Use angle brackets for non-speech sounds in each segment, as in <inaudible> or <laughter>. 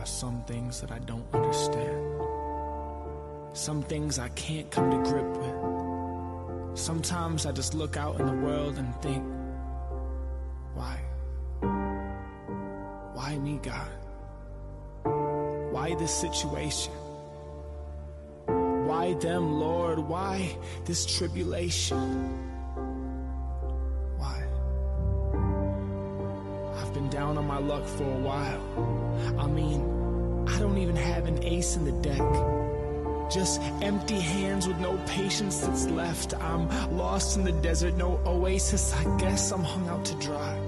are some things that I don't understand. Some things I can't come to grip with. Sometimes I just look out in the world and think, why? Why me, God? Why this situation? Why them, Lord? Why this tribulation? Luck for a while. I mean, I don't even have an ace in the deck. Just empty hands with no patience that's left. I'm lost in the desert, no oasis. I guess I'm hung out to dry.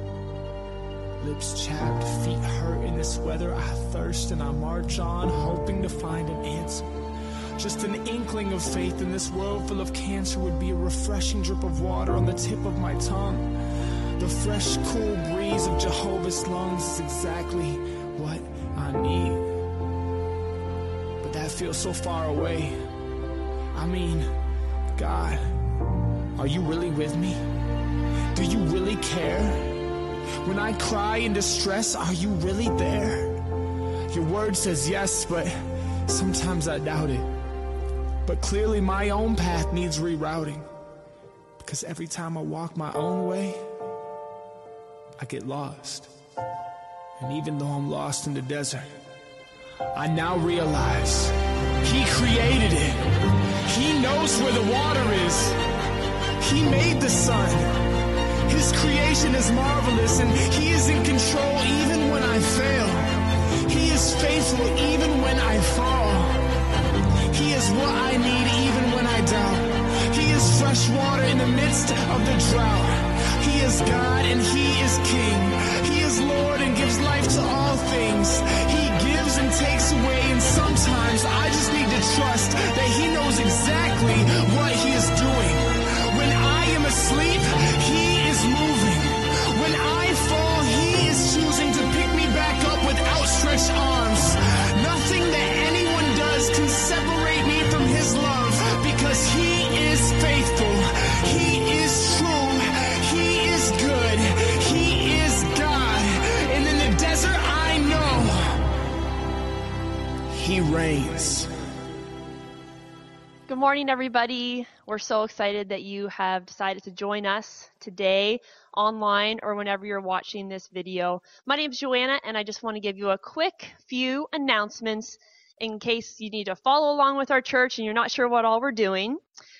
Lips chapped, feet hurt in this weather. I thirst and I march on, hoping to find an answer. Just an inkling of faith in this world full of cancer would be a refreshing drip of water on the tip of my tongue. The fresh, cool breeze of Jehovah's lungs is exactly what I need. But that feels so far away. I mean, God, are you really with me? Do you really care? When I cry in distress, are you really there? Your word says yes, but sometimes I doubt it. But clearly, my own path needs rerouting. Because every time I walk my own way, I get lost. And even though I'm lost in the desert, I now realize He created it. He knows where the water is. He made the sun. His creation is marvelous and He is in control even when I fail. He is faithful even when I fall. He is what I need even when I doubt. He is fresh water in the midst of the drought. Is God and He is King. He is Lord and gives life to all things. He gives and takes away, and sometimes I just need to trust that He knows exactly what reigns. Good morning, everybody. We're so excited that you have decided to join us today online or whenever you're watching this video. My name is Joanna, and I just want to give you a quick few announcements in case you need to follow along with our church and you're not sure what all we're doing.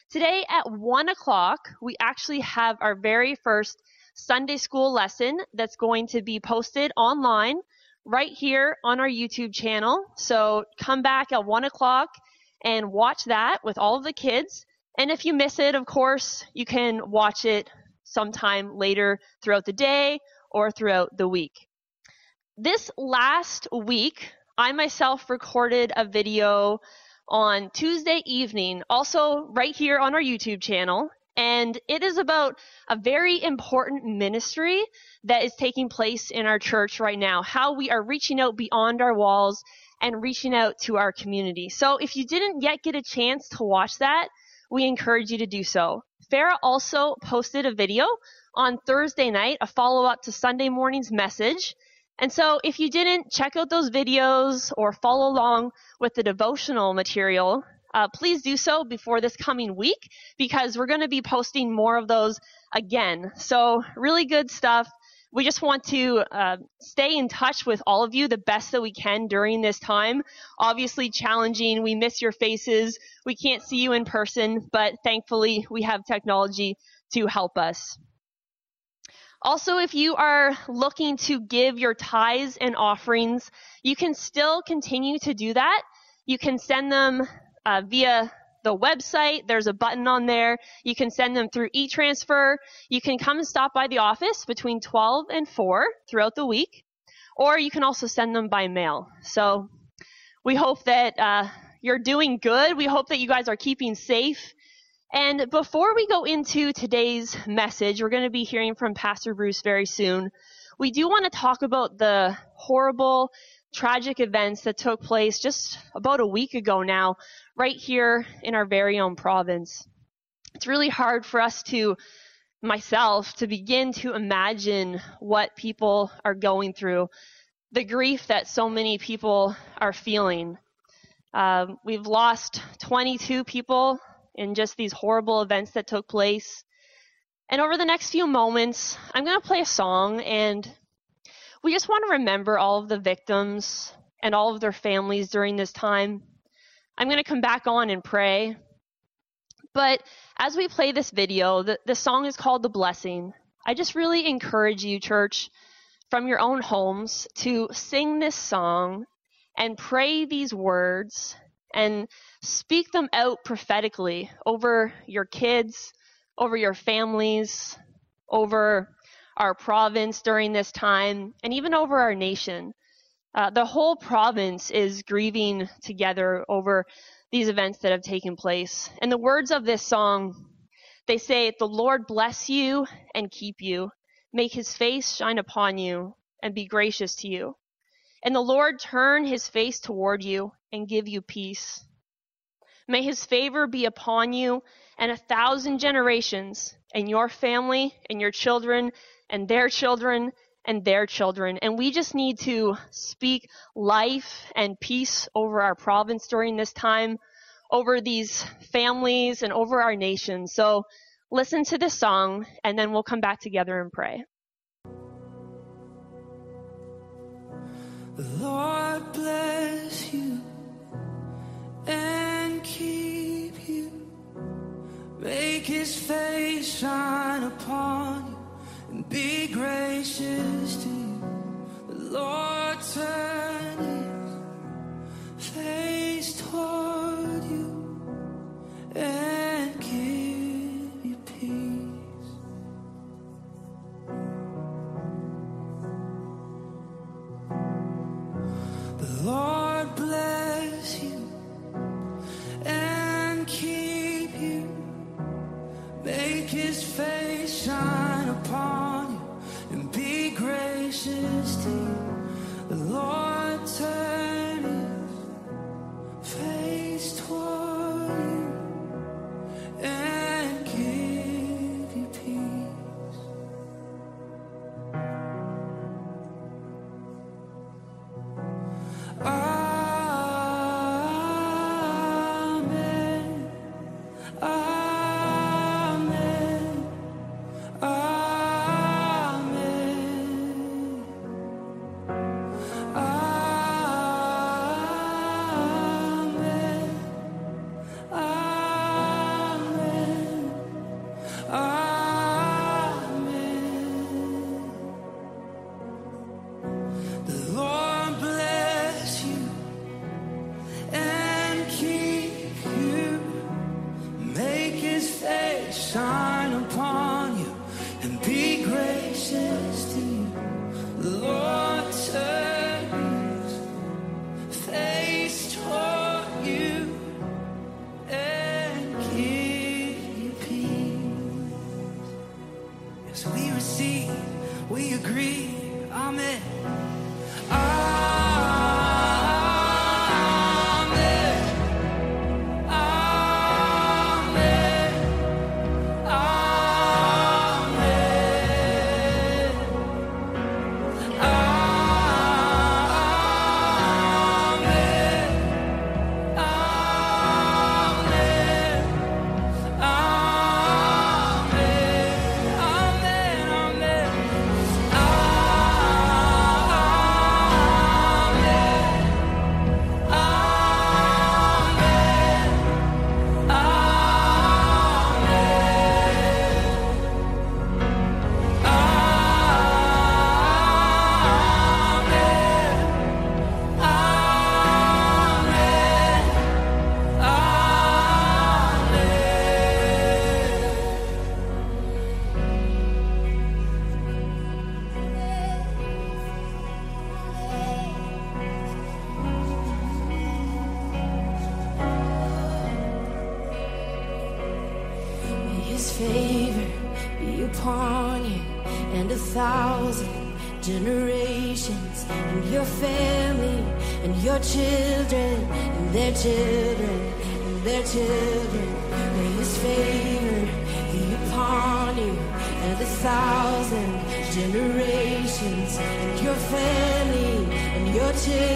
Today at 1 o'clock, we actually have our very first Sunday school lesson that's going to be posted online right here on our YouTube channel. So come back at 1 o'clock and watch that with all of the kids. And if you miss it, of course, you can watch it sometime later throughout the day or throughout the week. This last week, I myself recorded a video on Tuesday evening, also right here on our YouTube channel. And it is about a very important ministry that is taking place in our church right now. How we are reaching out beyond our walls and reaching out to our community. So if you didn't yet get a chance to watch that, we encourage you to do so. Farah also posted a video on Thursday night, a follow up to Sunday morning's message. And so if you didn't check out those videos or follow along with the devotional material, uh, please do so before this coming week because we're going to be posting more of those again. So really good stuff we just want to uh, stay in touch with all of you the best that we can during this time. Obviously challenging. We miss your faces. We can't see you in person, but thankfully we have technology to help us. Also, if you are looking to give your tithes and offerings, you can still continue to do that. You can send them uh, via the website. There's a button on there. You can send them through e-transfer. You can come and stop by the office between 12 and 4 throughout the week. Or you can also send them by mail. So we hope that uh, you're doing good. We hope that you guys are keeping safe. And before we go into today's message, we're going to be hearing from Pastor Bruce very soon. We do want to talk about the horrible, tragic events that took place just about a week ago now right here in our very own province. It's really hard for us to, myself, to begin to imagine what people are going through. the grief that so many people are feeling. Um, we've lost 22 people in just these horrible events that took place. And over the next few moments, I'm going to play a song, and we just want to remember all of the victims and all of their families during this time. I'm going to come back on and pray. But as we play this video, the, the song is called The Blessing. I just really encourage you, church, from your own homes to sing this song and pray these words and speak them out prophetically over your kids, over your families, over our province during this time, and even over our nation. Uh, the whole province is grieving together over these events that have taken place. And the words of this song, they say, The Lord bless you and keep you, make his face shine upon you and be gracious to you. And the Lord turn his face toward you and give you peace. May his favor be upon you and a thousand generations, and your family, and your children, and their children, and their children. And we just need to speak life and peace over our province during this time, over these families, and over our nation. So listen to this song, and then we'll come back together and pray. The Lord bless you and keep you. Make his face shine upon you be gracious to you. The Lord turn his face toward you and children and their children. May his favor be upon you and a thousand generations and your family and your children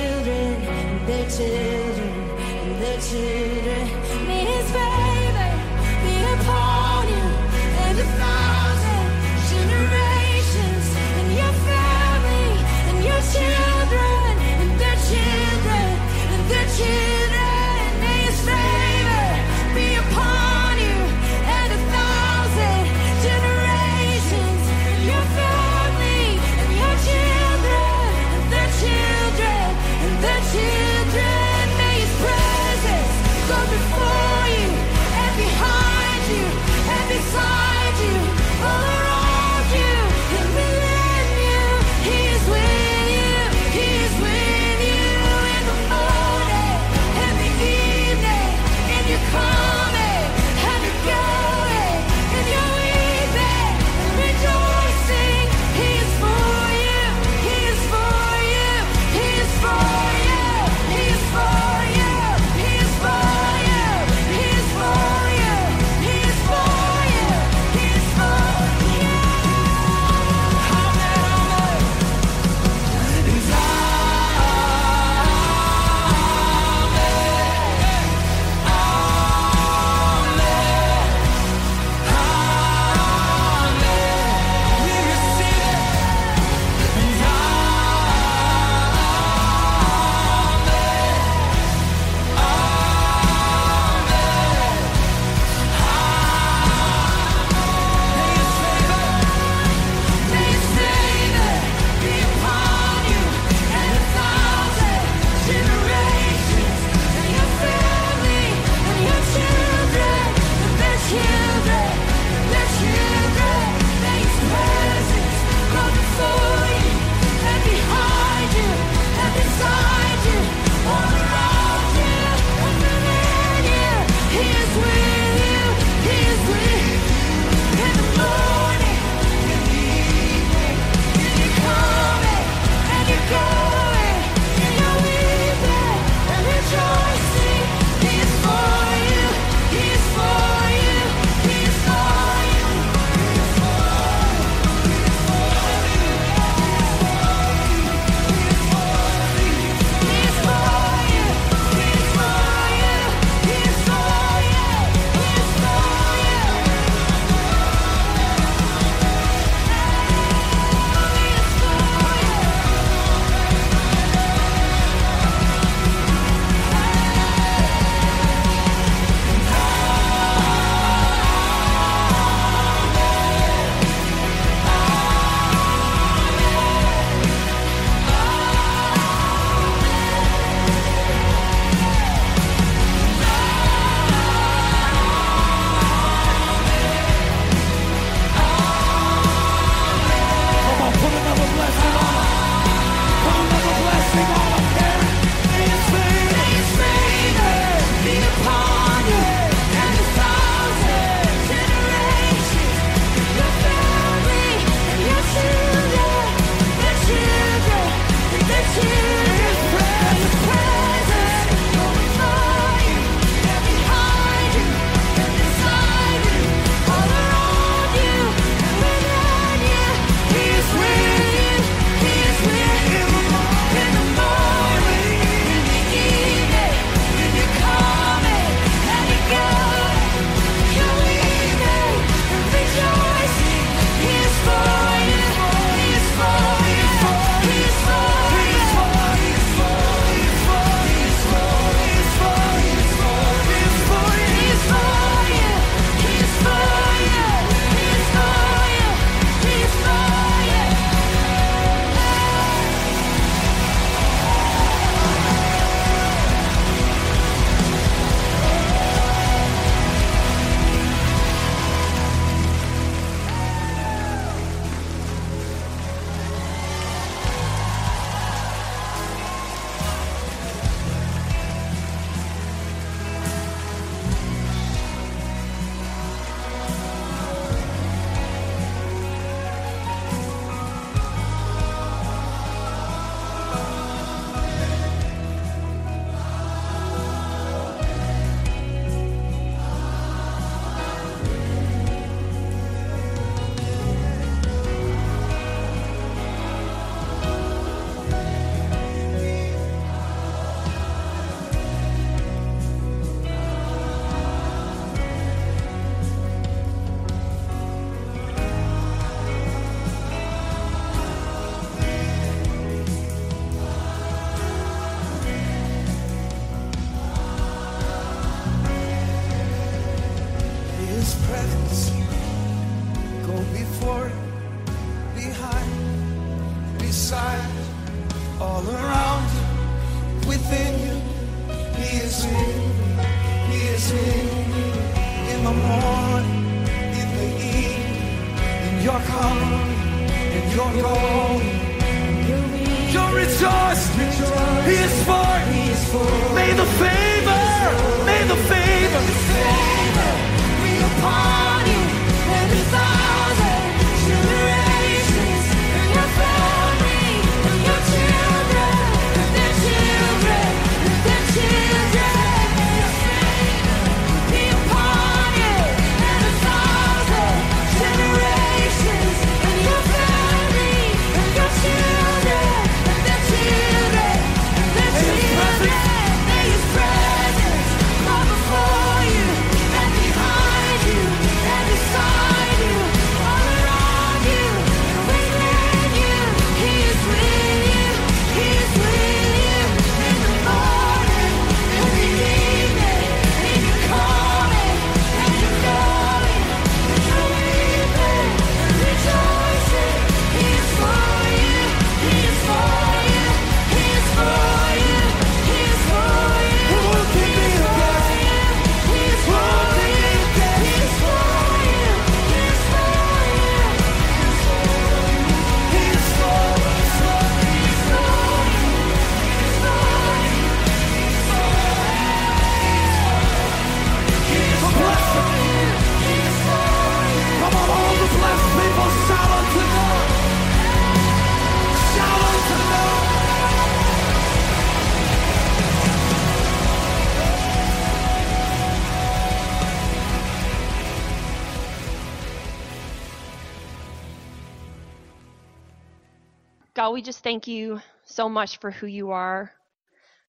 thank you so much for who you are.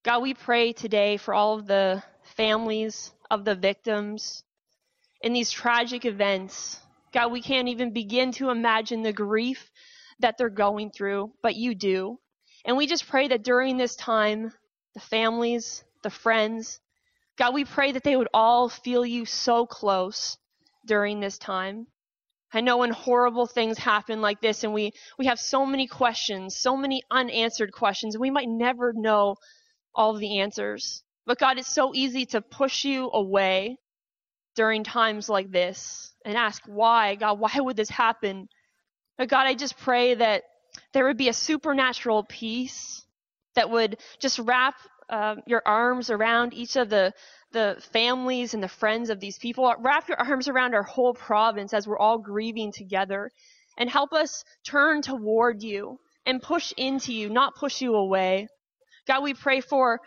God, we pray today for all of the families of the victims in these tragic events. God, we can't even begin to imagine the grief that they're going through, but you do. And we just pray that during this time, the families, the friends, God, we pray that they would all feel you so close during this time. I know when horrible things happen like this and we, we have so many questions, so many unanswered questions, and we might never know all the answers. But God, it's so easy to push you away during times like this and ask why, God, why would this happen? But God, I just pray that there would be a supernatural peace that would just wrap uh, your arms around each of the the families and the friends of these people. Wrap your arms around our whole province as we're all grieving together and help us turn toward you and push into you, not push you away. God, we pray for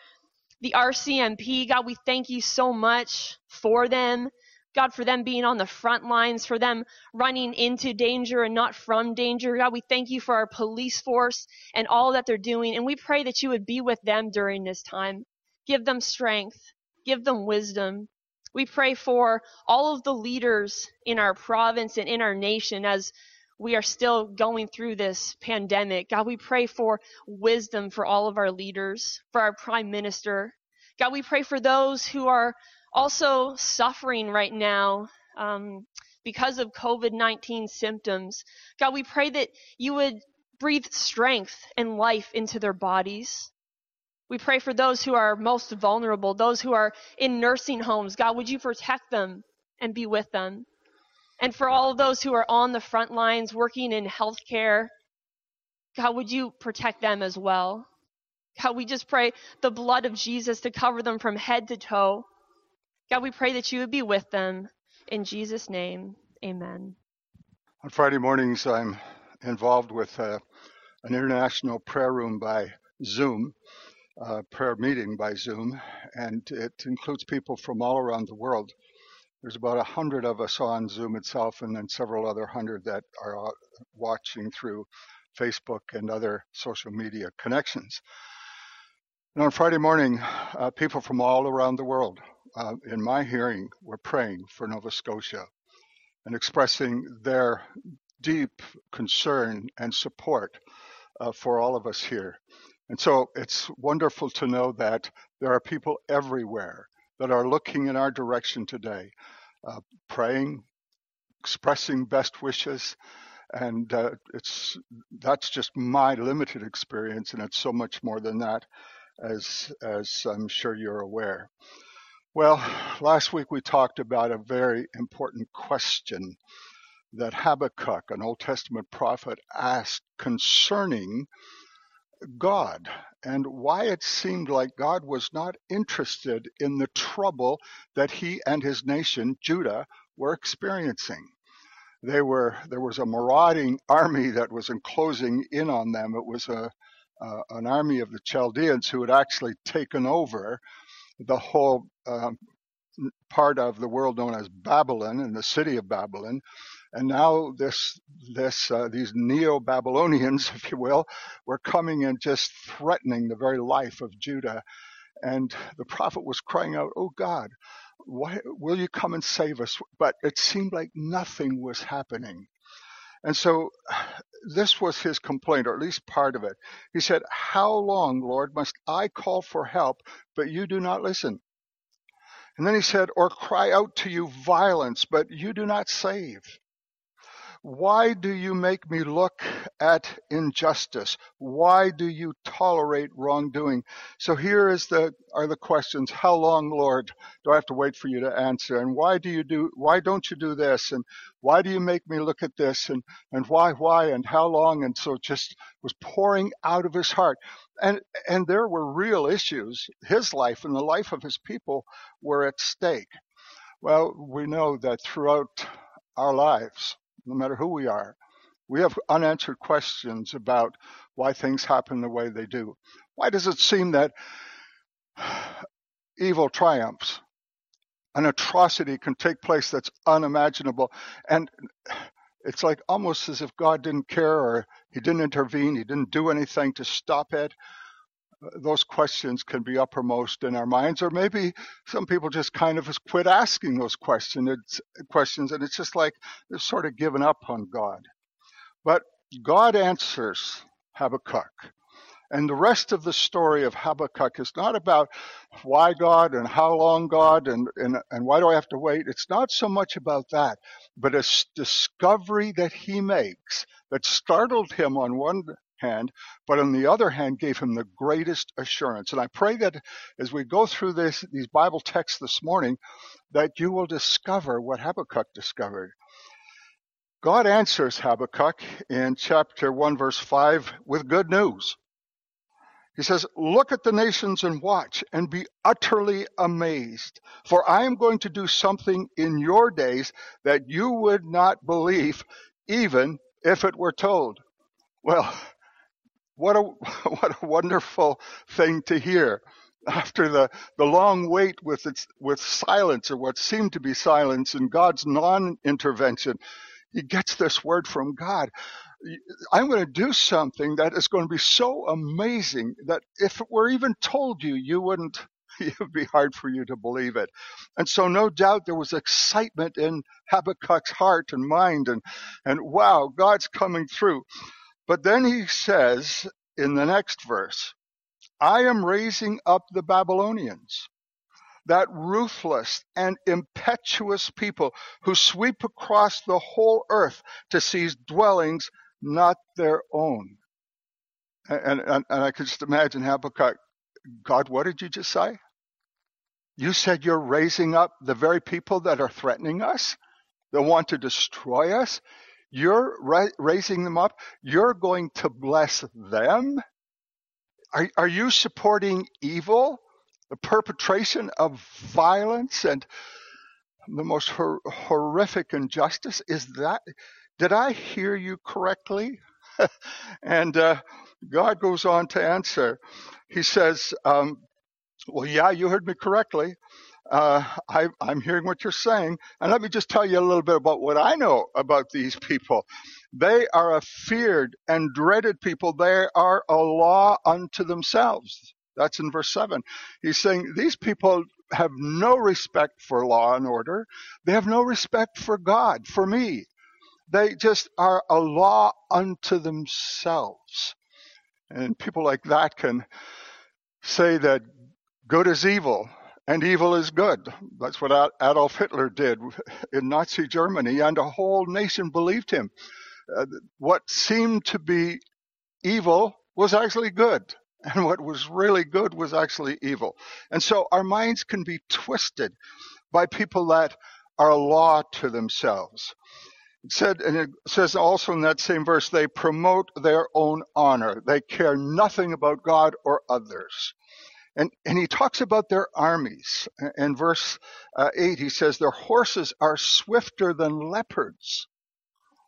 the RCMP. God, we thank you so much for them. God, for them being on the front lines, for them running into danger and not from danger. God, we thank you for our police force and all that they're doing. And we pray that you would be with them during this time. Give them strength. Give them wisdom. We pray for all of the leaders in our province and in our nation as we are still going through this pandemic. God, we pray for wisdom for all of our leaders, for our prime minister. God, we pray for those who are also suffering right now um, because of COVID 19 symptoms. God, we pray that you would breathe strength and life into their bodies. We pray for those who are most vulnerable, those who are in nursing homes. God, would you protect them and be with them? And for all of those who are on the front lines working in healthcare, God, would you protect them as well? God, we just pray the blood of Jesus to cover them from head to toe. God, we pray that you would be with them. In Jesus' name, amen. On Friday mornings, I'm involved with uh, an international prayer room by Zoom, uh, prayer meeting by Zoom, and it includes people from all around the world. There's about a hundred of us on Zoom itself, and then several other hundred that are uh, watching through Facebook and other social media connections. And on Friday morning, uh, people from all around the world, uh, in my hearing, were praying for Nova Scotia and expressing their deep concern and support uh, for all of us here. And so it's wonderful to know that there are people everywhere that are looking in our direction today, uh, praying, expressing best wishes, And uh, it's that's just my limited experience, and it's so much more than that, as as I'm sure you're aware. Well, last week we talked about a very important question that Habakkuk, an Old Testament prophet, asked concerning God and why it seemed like God was not interested in the trouble that he and his nation, Judah, were experiencing. They were there was a marauding army that was enclosing in on them. It was a uh, an army of the Chaldeans who had actually taken over the whole um, part of the world known as Babylon and the city of Babylon. And now this, this, uh, these neo-Babylonians, <laughs> if you will, were coming and just threatening the very life of Judah. And the prophet was crying out, "Oh God, why will you come and save us?" But it seemed like nothing was happening. And so <sighs> this was his complaint, or at least part of it. He said, How long, Lord, must I call for help, but you do not listen? And then he said, Or cry out to you violence, but you do not save. Why do you make me look at injustice? Why do you tolerate wrongdoing? So here is the are the questions. How long, Lord, do I have to wait for you to answer? And why do you do why don't you do this? And why do you make me look at this? And and why, why, and how long? And so just was pouring out of his heart. And and there were real issues. His life and the life of his people were at stake. Well, we know that throughout our lives, no matter who we are. We have unanswered questions about why things happen the way they do. Why does it seem that <sighs> evil triumphs? An atrocity can take place that's unimaginable. And <sighs> it's like almost as if God didn't care or he didn't intervene, he didn't do anything to stop it. Those questions can be uppermost in our minds, or maybe some people just kind of quit asking those question, questions, and it's just like they're sort of given up on God. But God answers Habakkuk. And the rest of the story of Habakkuk is not about why God and how long God and, and, and why do I have to wait. It's not so much about that, but a discovery that he makes that startled him on one hand, but on the other hand gave him the greatest assurance. And I pray that as we go through this, these Bible texts this morning, that you will discover what Habakkuk discovered. God answers Habakkuk in chapter 1, verse 5 with good news. He says, Look at the nations and watch and be utterly amazed, for I am going to do something in your days that you would not believe, even if it were told. Well, what a, <laughs> what a wonderful thing to hear. After the, the long wait with, its, with silence, or what seemed to be silence, and God's non intervention, he gets this word from God. I'm going to do something that is going to be so amazing that if it were even told you, you wouldn't, <laughs> it would be hard for you to believe it. And so no doubt there was excitement in Habakkuk's heart and mind and, and wow, God's coming through. But then he says in the next verse, I am raising up the Babylonians that ruthless and impetuous people who sweep across the whole earth to seize dwellings not their own. And, and, and I could just imagine Habakkuk, God, what did you just say? You said you're raising up the very people that are threatening us, that want to destroy us. You're ra- raising them up. You're going to bless them. Are, are you supporting evil? the perpetration of violence and the most hor- horrific injustice. Is that, did I hear you correctly? <laughs> and uh, God goes on to answer. He says, um, Well, yeah, you heard me correctly. Uh, I, I'm hearing what you're saying. And let me just tell you a little bit about what I know about these people. They are a feared and dreaded people. They are a law unto themselves. That's in verse 7. He's saying these people have no respect for law and order. They have no respect for God, for me. They just are a law unto themselves. And people like that can say that good is evil and evil is good. That's what Adolf Hitler did in Nazi Germany, and a whole nation believed him. uh, what seemed to be evil was actually good. And what was really good was actually evil. And so our minds can be twisted by people that are a law to themselves. It said, and it says also in that same verse, they promote their own honor. They care nothing about God or others. And, and he talks about their armies. In verse uh, 8, he says, Their horses are swifter than leopards.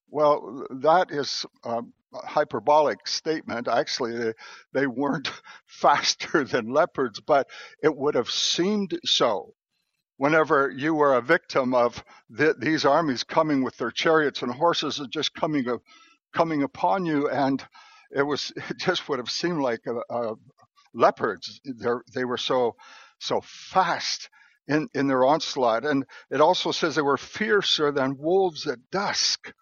Well, that is a hyperbolic statement. Actually, they, they weren't <laughs> faster than leopards, but it would have seemed so whenever you were a victim of the, these armies coming with their chariots and horses and just coming, coming upon you. And it was, <laughs> it just would have seemed like a, a leopards. They're, they were so, so fast in, in their onslaught. And it also says they were fiercer than wolves at dusk.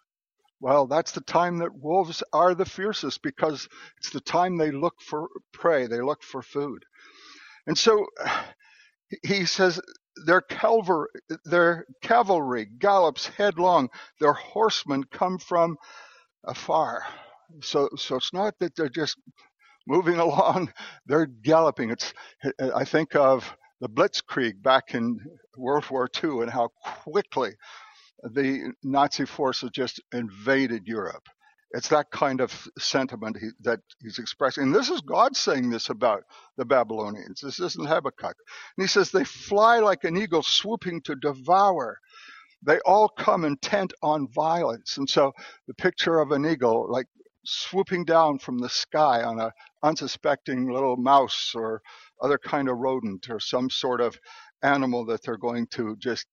Well, that's the time that wolves are the fiercest because it's the time they look for prey, they look for food. And so he says their cavalry, their cavalry gallops headlong, their horsemen come from afar. So, so it's not that they're just moving <laughs> along, they're galloping. It's, I think of the Blitzkrieg back in World War II and how quickly the Nazi forces just invaded Europe. It's that kind of sentiment he, that he's expressing. And this is God saying this about the Babylonians. This isn't Habakkuk. And he says, They fly like an eagle swooping to devour. They all come intent on violence. And so the picture of an eagle, like swooping down from the sky on a unsuspecting little mouse or other kind of rodent or some sort of animal that they're going to just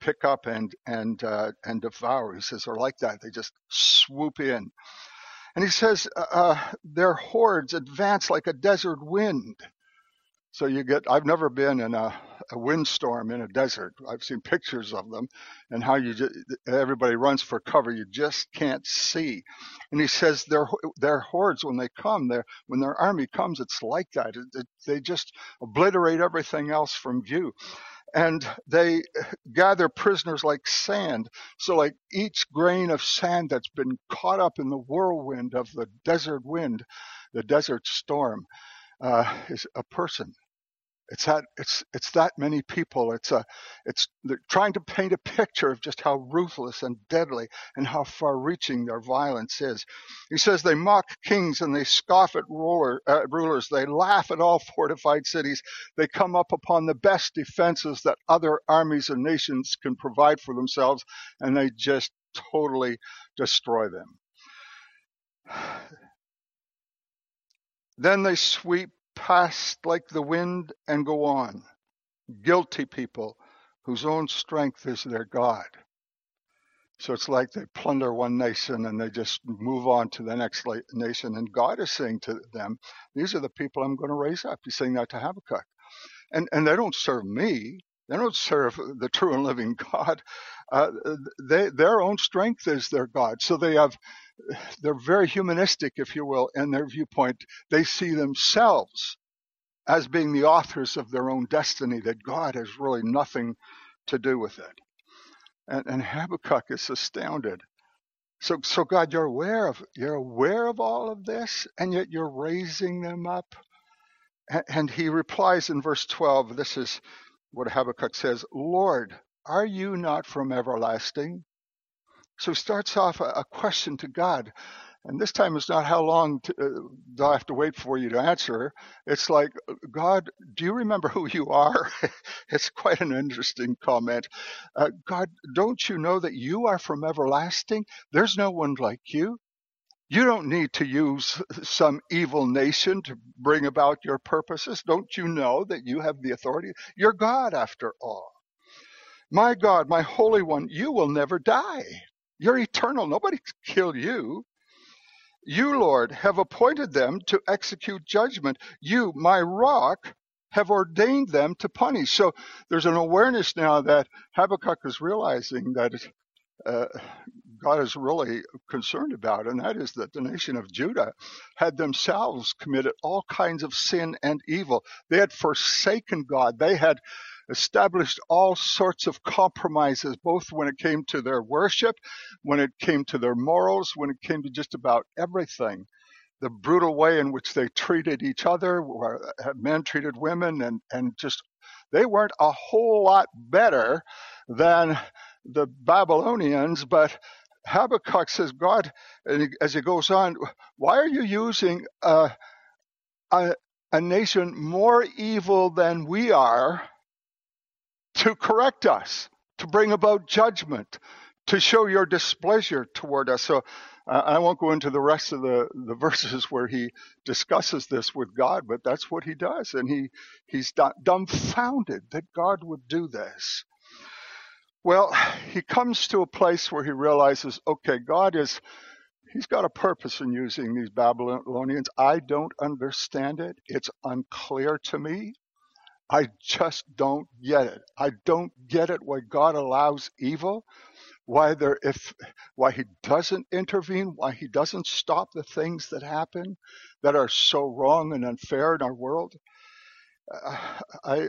pick up and and uh, and devour. He says they're like that. They just swoop in, and he says uh, uh, their hordes advance like a desert wind. So you get. I've never been in a, a windstorm in a desert. I've seen pictures of them, and how you just, everybody runs for cover. You just can't see. And he says their their hordes when they come, their when their army comes, it's like that. It, it, they just obliterate everything else from view and they gather prisoners like sand. So, like each grain of sand that's been caught up in the whirlwind of the desert wind, the desert storm, uh, is a person. It's that it's it's that many people. It's a it's they're trying to paint a picture of just how ruthless and deadly and how far-reaching their violence is. He says they mock kings and they scoff at ruler, uh, rulers. They laugh at all fortified cities. They come up upon the best defenses that other armies and nations can provide for themselves, and they just totally destroy them. <sighs> Then they sweep past like the wind and go on. Guilty people whose own strength is their God. So it's like they plunder one nation and they just move on to the next nation. And God is saying to them, These are the people I'm going to raise up. He's saying that to Habakkuk. And, and they don't serve me, they don't serve the true and living God. Uh, they, their own strength is their God. So they have they're very humanistic, if you will, in their viewpoint. They see themselves as being the authors of their own destiny, that God has really nothing to do with it. And, and Habakkuk is astounded. So, so God, you're aware of you're aware of all of this, and yet you're raising them up. And, and he replies in verse 12. This is what Habakkuk says: Lord, are you not from everlasting? So it starts off a, a question to God. And this time it's not how long to, uh, do I have to wait for you to answer. It's like, God, do you remember who you are? <laughs> it's quite an interesting comment. Uh, God, don't you know that you are from everlasting? There's no one like you. You don't need to use <laughs> some evil nation to bring about your purposes. Don't you know that you have the authority? You're God after all. My God, my Holy One, you will never die. You're eternal. Nobody can kill you. You, Lord, have appointed them to execute judgment. You, my rock, have ordained them to punish. So there's an awareness now that Habakkuk is realizing that uh, God is really concerned about, and that is that the nation of Judah had themselves committed all kinds of sin and evil. They had forsaken God. They had established all sorts of compromises, both when it came to their worship, when it came to their morals, when it came to just about everything. The brutal way in which they treated each other, where uh, men treated women, and, and just they weren't a whole lot better than the Babylonians, but Habakkuk says, God, as he goes on, why are you using a, a, a nation more evil than we are to correct us, to bring about judgment, to show your displeasure toward us? So uh, I won't go into the rest of the, the <laughs> verses where he discusses this with God, but that's what he does. And he, he's dumbfounded that God would do this. Well, he comes to a place where he realizes, okay, God is, he's got a purpose in using these Babylonians. I don't understand it. It's unclear to me. I just don't get it. I don't get it why God allows evil, why there if why he doesn't intervene, why he doesn't stop the things that happen that are so wrong and unfair in our world. Uh, I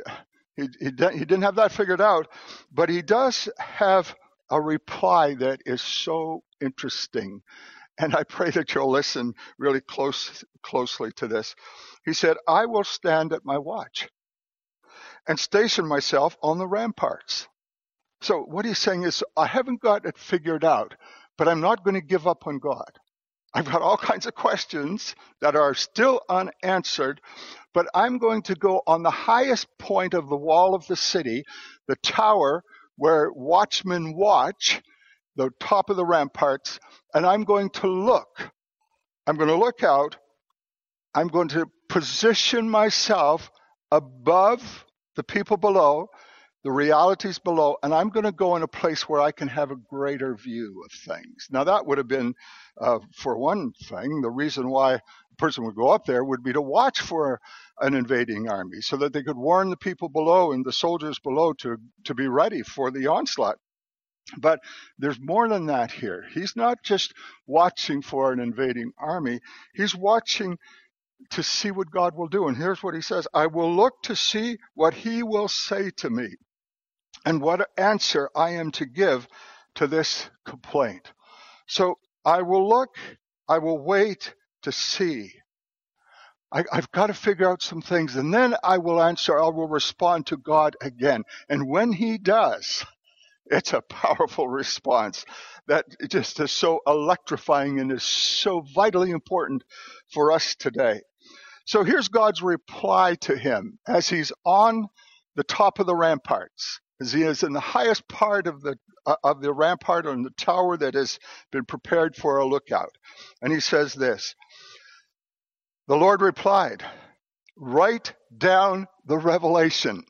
he, he, he didn't have that figured out, but he does have a reply that is so interesting. And I pray that you'll listen really close, closely to this. He said, I will stand at my watch and station myself on the ramparts. So what he's saying is, I haven't got it figured out, but I'm not going to give up on God. I've got all kinds of questions that are still unanswered, but I'm going to go on the highest point of the wall of the city, the tower where watchmen watch, the top of the ramparts, and I'm going to look. I'm going to look out. I'm going to position myself above the people below, the realities below, and I'm going to go in a place where I can have a greater view of things. Now, that would have been, uh, for one thing, the reason why a person would go up there would be to watch for an invading army so that they could warn the people below and the soldiers below to, to be ready for the onslaught. But there's more than that here. He's not just watching for an invading army, he's watching to see what God will do. And here's what he says I will look to see what he will say to me and what answer I am to give to this complaint. So I will look, I will wait, to see. I, have got to figure out some things and then I will answer, I will respond to God again. And when he does, it's a powerful response that just is so electrifying and is so vitally important for us today. So here's God's reply to him as he's on the top of the ramparts, as he is in the highest part of the uh, of the rampart on the tower that has been prepared for a lookout. And he says this the Lord replied, Write down the revelation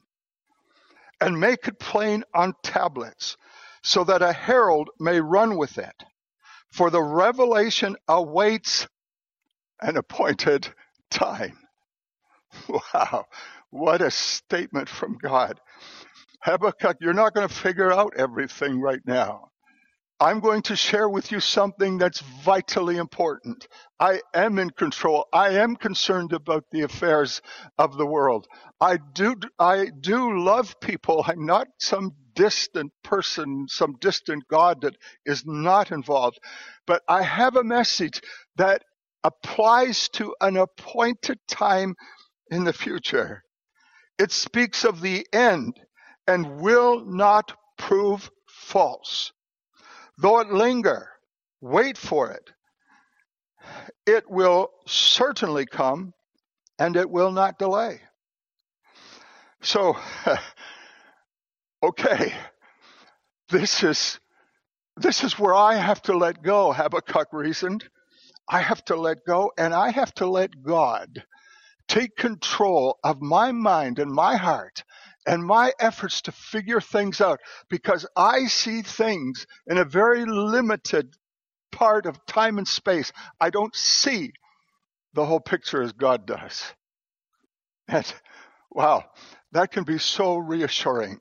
and make it plain on tablets so that a herald may run with it. For the revelation awaits an appointed time. Wow, what a statement from God. Habakkuk, you're not going to figure out everything right now. I'm going to share with you something that's vitally important. I am in control. I am concerned about the affairs of the world. I do, I do love people. I'm not some distant person, some distant God that is not involved. But I have a message that applies to an appointed time in the future. It speaks of the end and will not prove false. Though it linger, wait for it. It will certainly come and it will not delay. So, <laughs> okay, this is, this is where I have to let go, Habakkuk reasoned. I have to let go and I have to let God take control of my mind and my heart and my efforts to figure things out because I see things in a very limited part of time and space. I don't see the whole picture as God does. And wow, that can be so reassuring.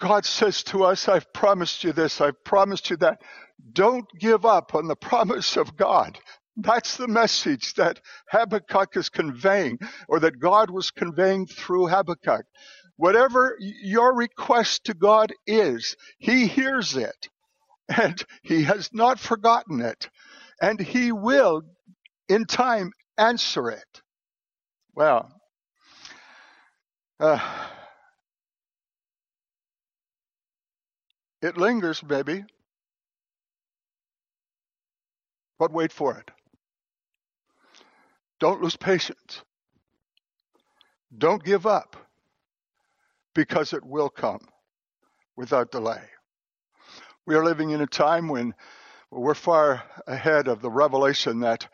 God says to us, I've promised you this, I've promised you that. Don't give up on the <laughs> promise of God. That's the message that Habakkuk is conveying, or that God was conveying through Habakkuk. Whatever your request to God is, He hears it, and He has not forgotten it, and He will, in time, answer it. Well, uh, it lingers, baby, but wait for it. Don't lose patience. Don't give up because it will come without delay. We are living in a time when we're far ahead of the revelation that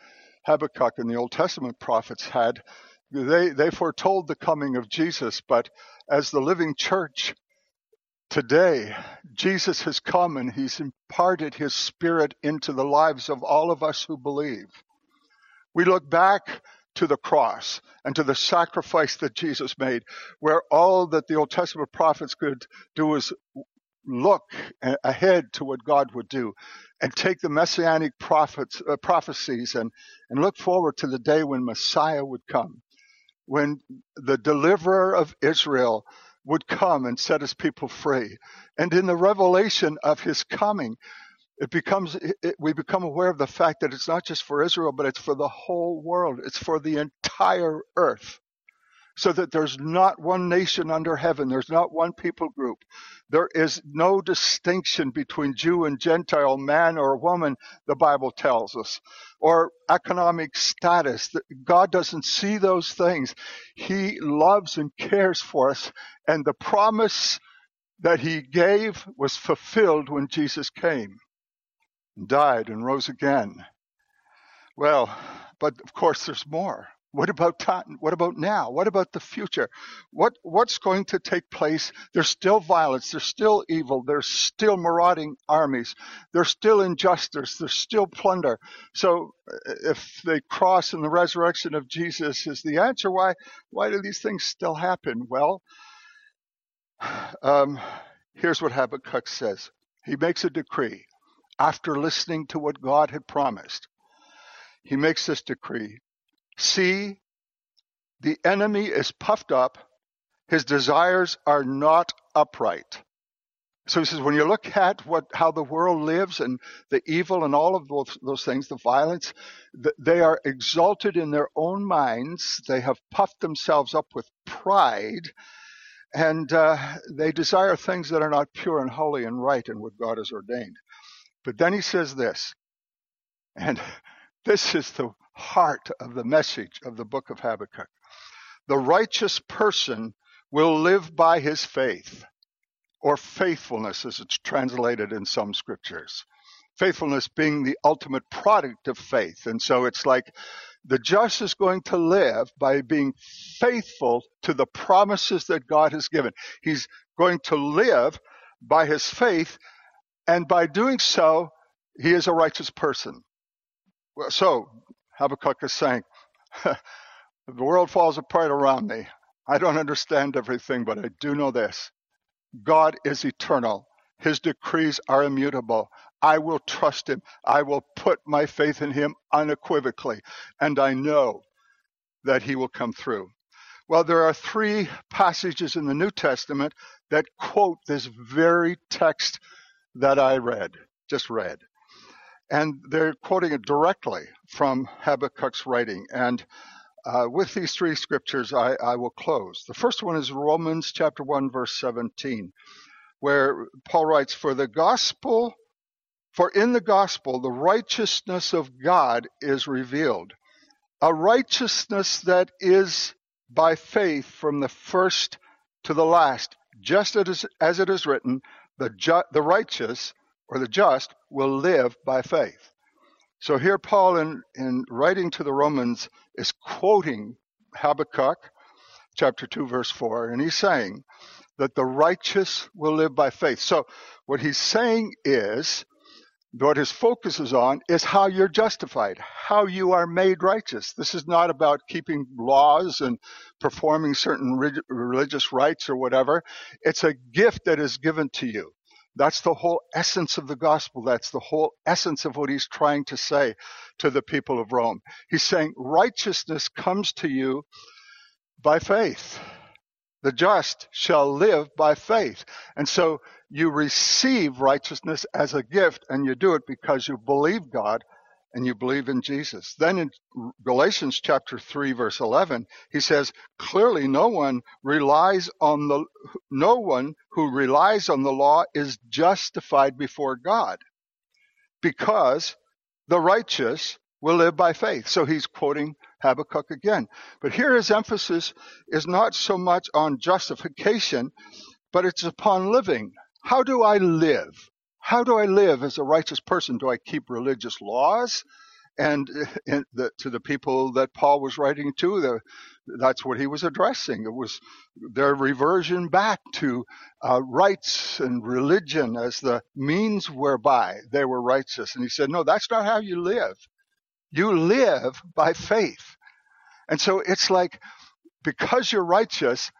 Habakkuk and the Old Testament prophets had. They, they foretold the coming of Jesus, but as the living church today, Jesus has come and he's imparted his spirit into the lives of all of us who believe. We look back to the cross and to the sacrifice that Jesus made, where all that the Old Testament prophets could do was look ahead to what God would do and take the messianic prophets, uh, prophecies and, and look forward to the day when Messiah would come, when the deliverer of Israel would come and set his people free. And in the revelation of his coming, it becomes it, we become aware of the fact that it's not just for Israel, but it's for the whole world. It's for the entire earth. So that there's not one nation under heaven. There's not one people group. There is no distinction between Jew and Gentile, man or woman, the Bible tells us, or economic status. God doesn't see those things. He loves and cares for us. And the promise that he gave was fulfilled when Jesus came and died and rose again. Well, but of course there's more. What about time? What about now? What about the future? What what's going to take place? There's still violence. There's still evil. There's still marauding armies. There's still injustice. There's still plunder. So if the cross and the resurrection of Jesus is the answer, why why do these things still happen? Well, um, here's what Habakkuk says. He makes a decree after listening to what God had promised. He makes this decree See, the enemy is puffed up, his desires are not upright. So he says, when you look at what how the world lives and the evil and all of those, those things, the violence, they are exalted in their own minds. They have puffed themselves up with pride, and uh, they desire things that are not pure and holy and right and what God has ordained. But then he says this, and <laughs> this is the heart of the message of the book of Habakkuk. The righteous person will live by his faith, or faithfulness as it's translated in some scriptures. Faithfulness being the ultimate product of faith. And so it's like the just is going to live by being faithful to the promises that God has given. He's going to live by his faith and by doing so, he is a righteous person. So, Habakkuk is saying, <laughs> the world falls apart around me. I don't understand everything, but I do know this God is eternal. His decrees are immutable. I will trust him. I will put my faith in him unequivocally. And I know that he will come through. Well, there are three passages in the New Testament that quote this very text that I read, just read. And they're quoting it directly from Habakkuk's writing. And uh, with these three scriptures, I, I will close. The first one is Romans chapter 1, verse 17, where Paul writes, For the gospel, for in the gospel, the righteousness of God is revealed, a righteousness that is by faith from the first to the last, just as, as it is written, the, ju- the righteous or the just will live by faith. So here Paul in, in writing to the Romans is quoting Habakkuk chapter 2 verse 4 and he's saying that the righteous will live by faith. So what he's saying is what his focus is on is how you're justified, how you are made righteous. This is not about keeping laws and performing certain religious rites or whatever. It's a gift that is given to you. That's the whole essence of the gospel. That's the whole essence of what he's trying to say to the people of Rome. He's saying righteousness comes to you by faith. The just shall live by faith. And so you receive righteousness as a gift and you do it because you believe God and you believe in Jesus. Then in Galatians chapter 3 verse 11, he says, clearly no one relies on the, no one who relies on the law is justified before God because the righteous will live by faith. So he's quoting Habakkuk again. But here his emphasis is not so much on justification, but it's upon living. How do I live? How do I live as a righteous person? Do I keep religious laws? <laughs> And, the, to the people that Paul was writing to, the, that's what he was addressing. It was their reversion back to uh, rites and religion as the means whereby they were righteous. And he said, No, that's not how you live. You live by faith. And so it's like because you're righteous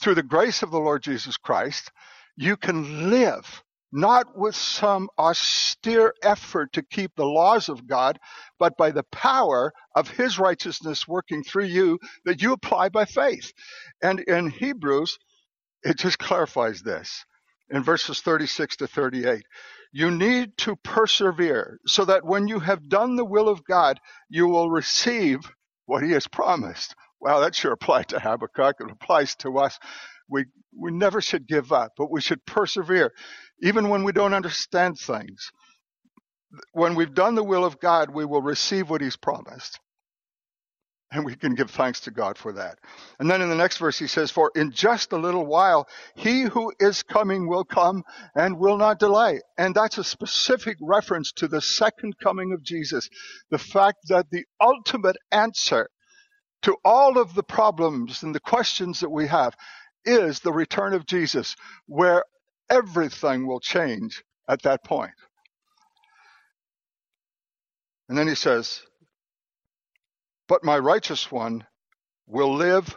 through the grace of the Lord Jesus Christ, you can live not with some austere effort to keep the laws of God, but by the power of His righteousness working through you that you apply by faith. And in Hebrews, it just clarifies this in verses 36 to 38. You need to persevere so that when you have done the will of God, you will receive what He has promised. Well, that sure applies to Habakkuk. It applies to us. We, we never should give up, but we should persevere even when we don't understand things. When we've done the will of God, we will receive what He's promised. And we can give thanks to God for that. And then in the next verse, he says, For in just a little while, he who is coming will come and will not delay. And that's a specific reference to the second coming of Jesus. The fact that the ultimate answer to all of the problems and the questions that we have is the return of Jesus, where everything will change at that point. And then he says, But my righteous one will live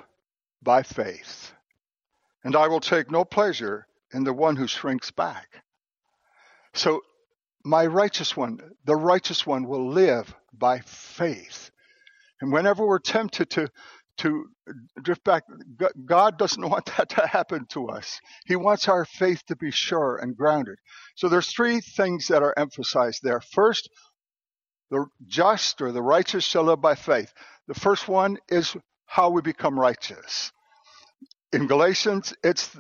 by faith, and I will take no pleasure in the one who shrinks back. So, my righteous one, the righteous one will live by faith. And whenever we're tempted to to drift back. God doesn't want that to happen to us. He wants our faith to be sure and grounded. So there's three things that are emphasized there. First, the just or the righteous shall live by faith. The first one is how we become righteous. In Galatians, it's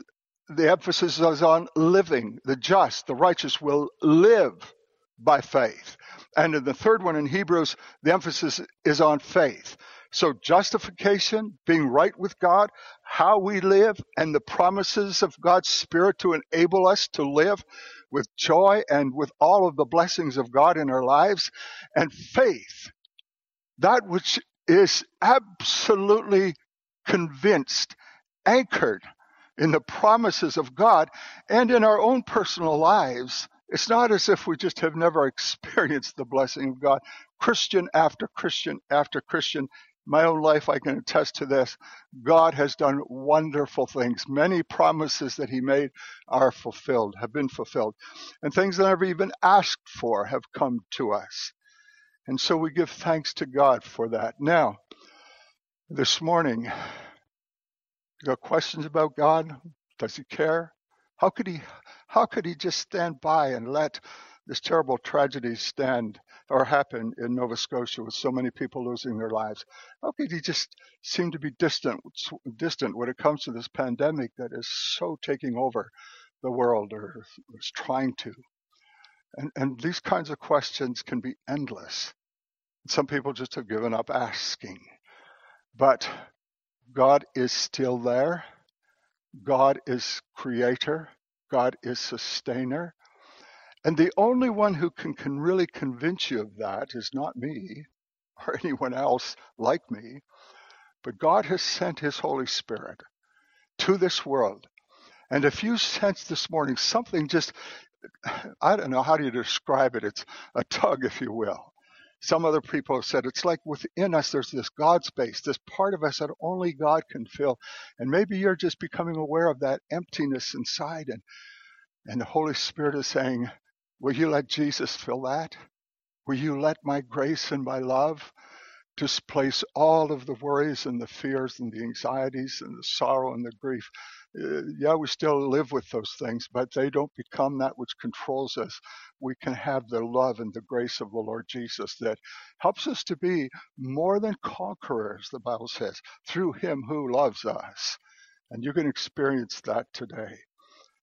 the emphasis is on living. The just, the righteous will live by faith. And in the third one in Hebrews, the emphasis is on faith. So justification, being right with God, how we live, and the promises of God's Spirit to enable us to live with joy and with all of the blessings of God in our lives, and faith, that which is absolutely convinced, anchored in the promises of God and in our own personal lives. It's not as if we just have never <laughs> experienced the blessing of God. Christian after Christian after Christian my own life, I can attest to this. God has done wonderful things. Many promises that He made are fulfilled, have been fulfilled. And things that I never even asked for have come to us. And so we give thanks to God for that. Now, this morning, you got questions about God? Does He care? How could He, how could He just stand by and let this terrible tragedy stand or happen in Nova Scotia with so many people losing their lives? How could he just seem to be distant, distant when it comes to this pandemic that is so taking over the world or is trying to? And, and these kinds of questions can be endless. Some people just have given up asking. But God is still there. God is creator. God is sustainer. And the only one who can, can really convince you of that is not me <laughs> or anyone else like me, but God has sent his Holy Spirit to this world. And if you sense this morning something just I don't know how do you describe it. It's a tug, if you will. Some other people have said it's like within us there's this God space, this part of us that only God can fill. And maybe you're just becoming aware of that emptiness inside and and the Holy Spirit is saying, Will you let Jesus fill that? Will you let my grace and my love displace all of the worries and the fears and the anxieties and the sorrow and the grief? Uh, yeah, we still live with those things, but they don't become that which controls us. We can have the love and the grace of the Lord Jesus that helps us to be more than conquerors, the Bible says, through him who loves us. And you can experience that today.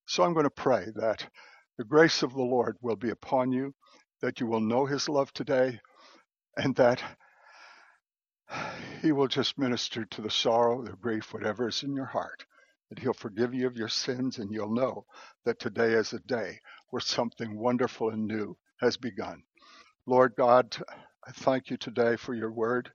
So I'm going to pray that the grace of the Lord will be upon you, that you will know his love today, and that he will just minister to the sorrow, the grief, whatever is in your heart that He'll forgive you of your sins, and you'll know that today is a day where something wonderful and new has begun. Lord God, I thank you today for your word.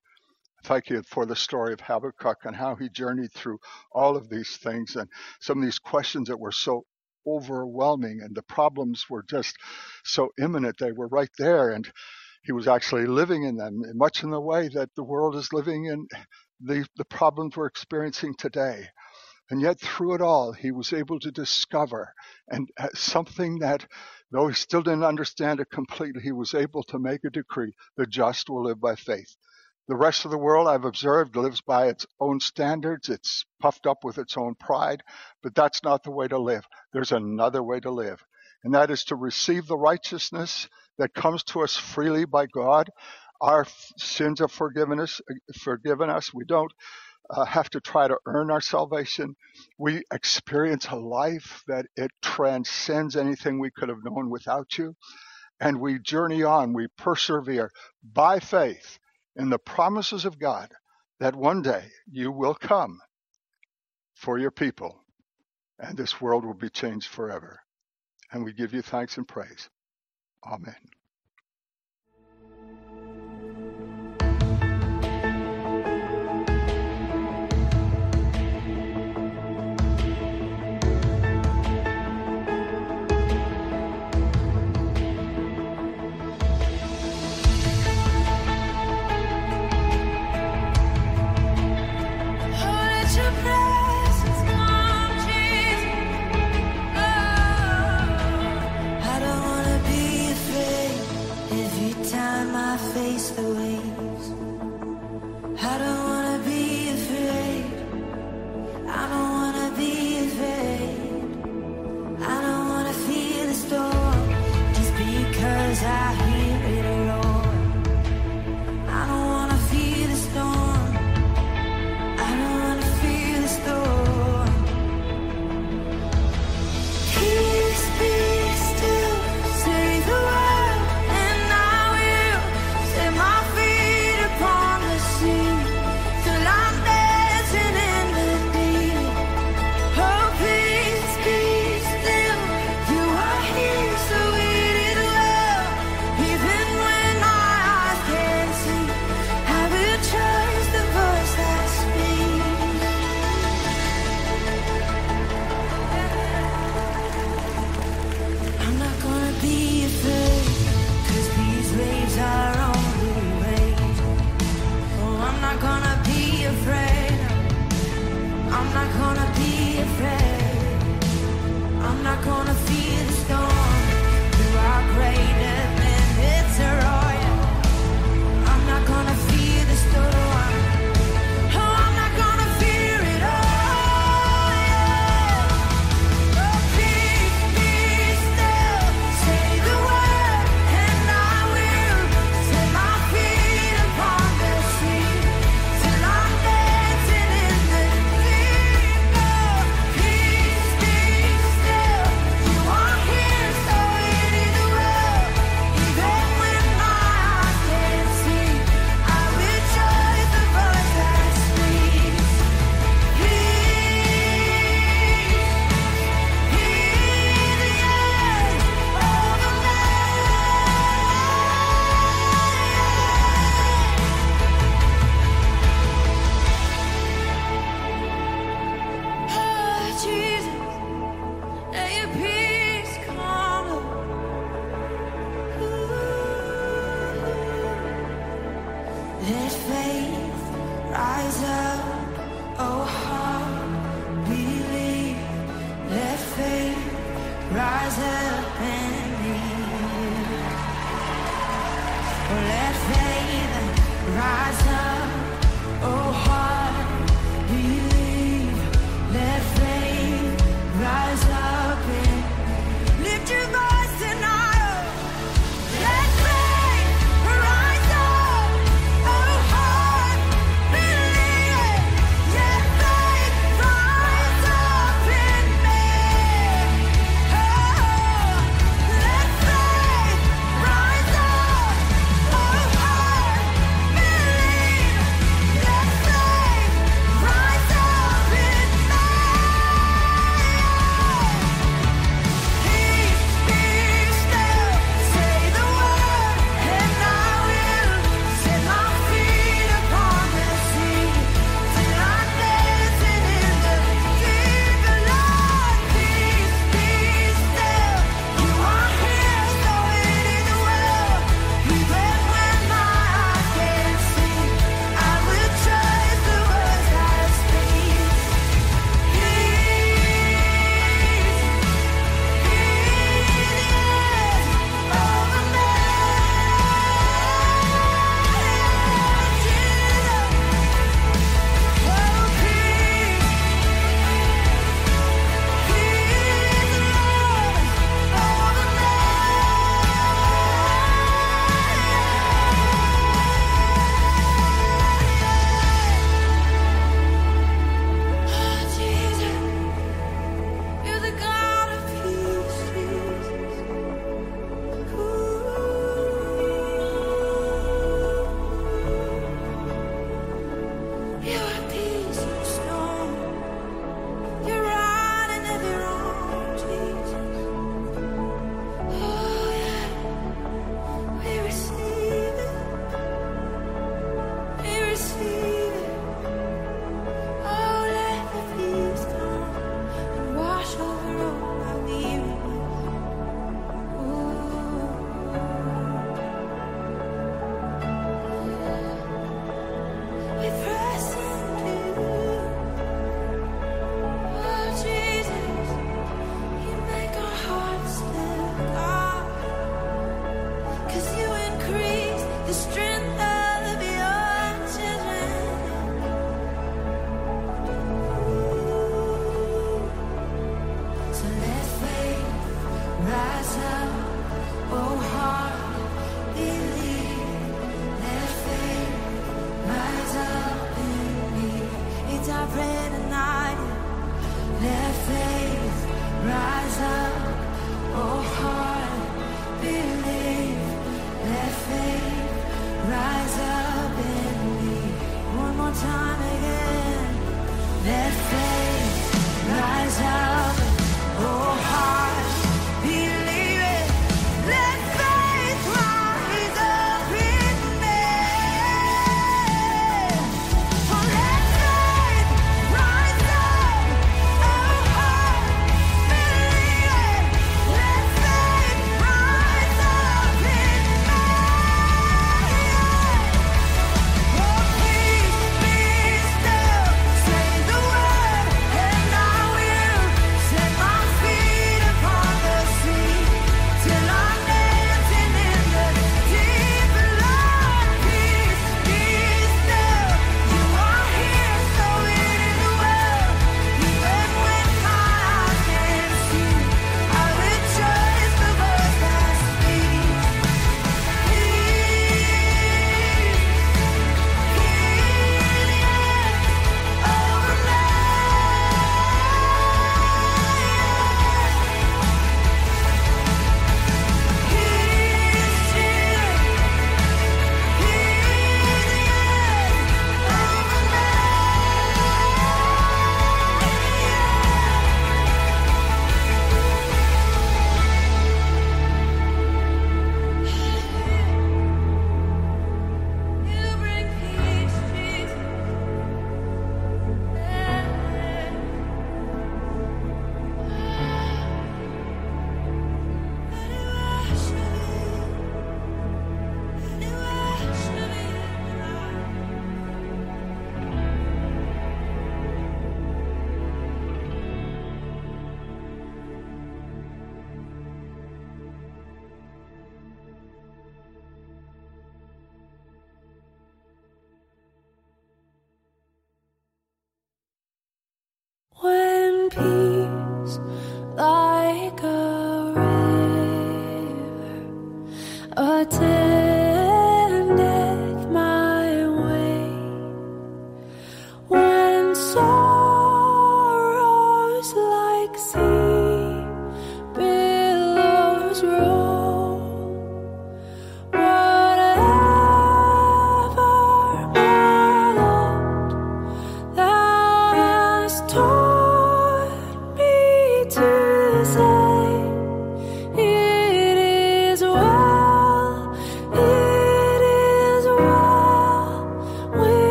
Thank you for the story of Habakkuk and how he journeyed through all of these things and some of these questions that were so overwhelming and the problems were just so imminent. They were right there and he was actually living in them, much in the way that the world is living in the, the problems we're experiencing today. And yet, through it all, he was able to discover and uh, something that, though he still didn't understand it completely, he was able to make a decree the just will live by faith. The rest of the world, I've observed, lives by its own standards. It's puffed up with its own pride, but that's not the way to live. There's another way to live, and that is to receive the righteousness that comes to us freely by God. Our sins are forgiven us. Forgiven us. We don't uh, have to try to earn our salvation. We experience a life that it transcends anything we could have known without you. And we journey on, we persevere by faith in the promises of God that one day you will come for your people and this world will be changed forever. And we give you thanks and praise. Amen. Let faith rise up, oh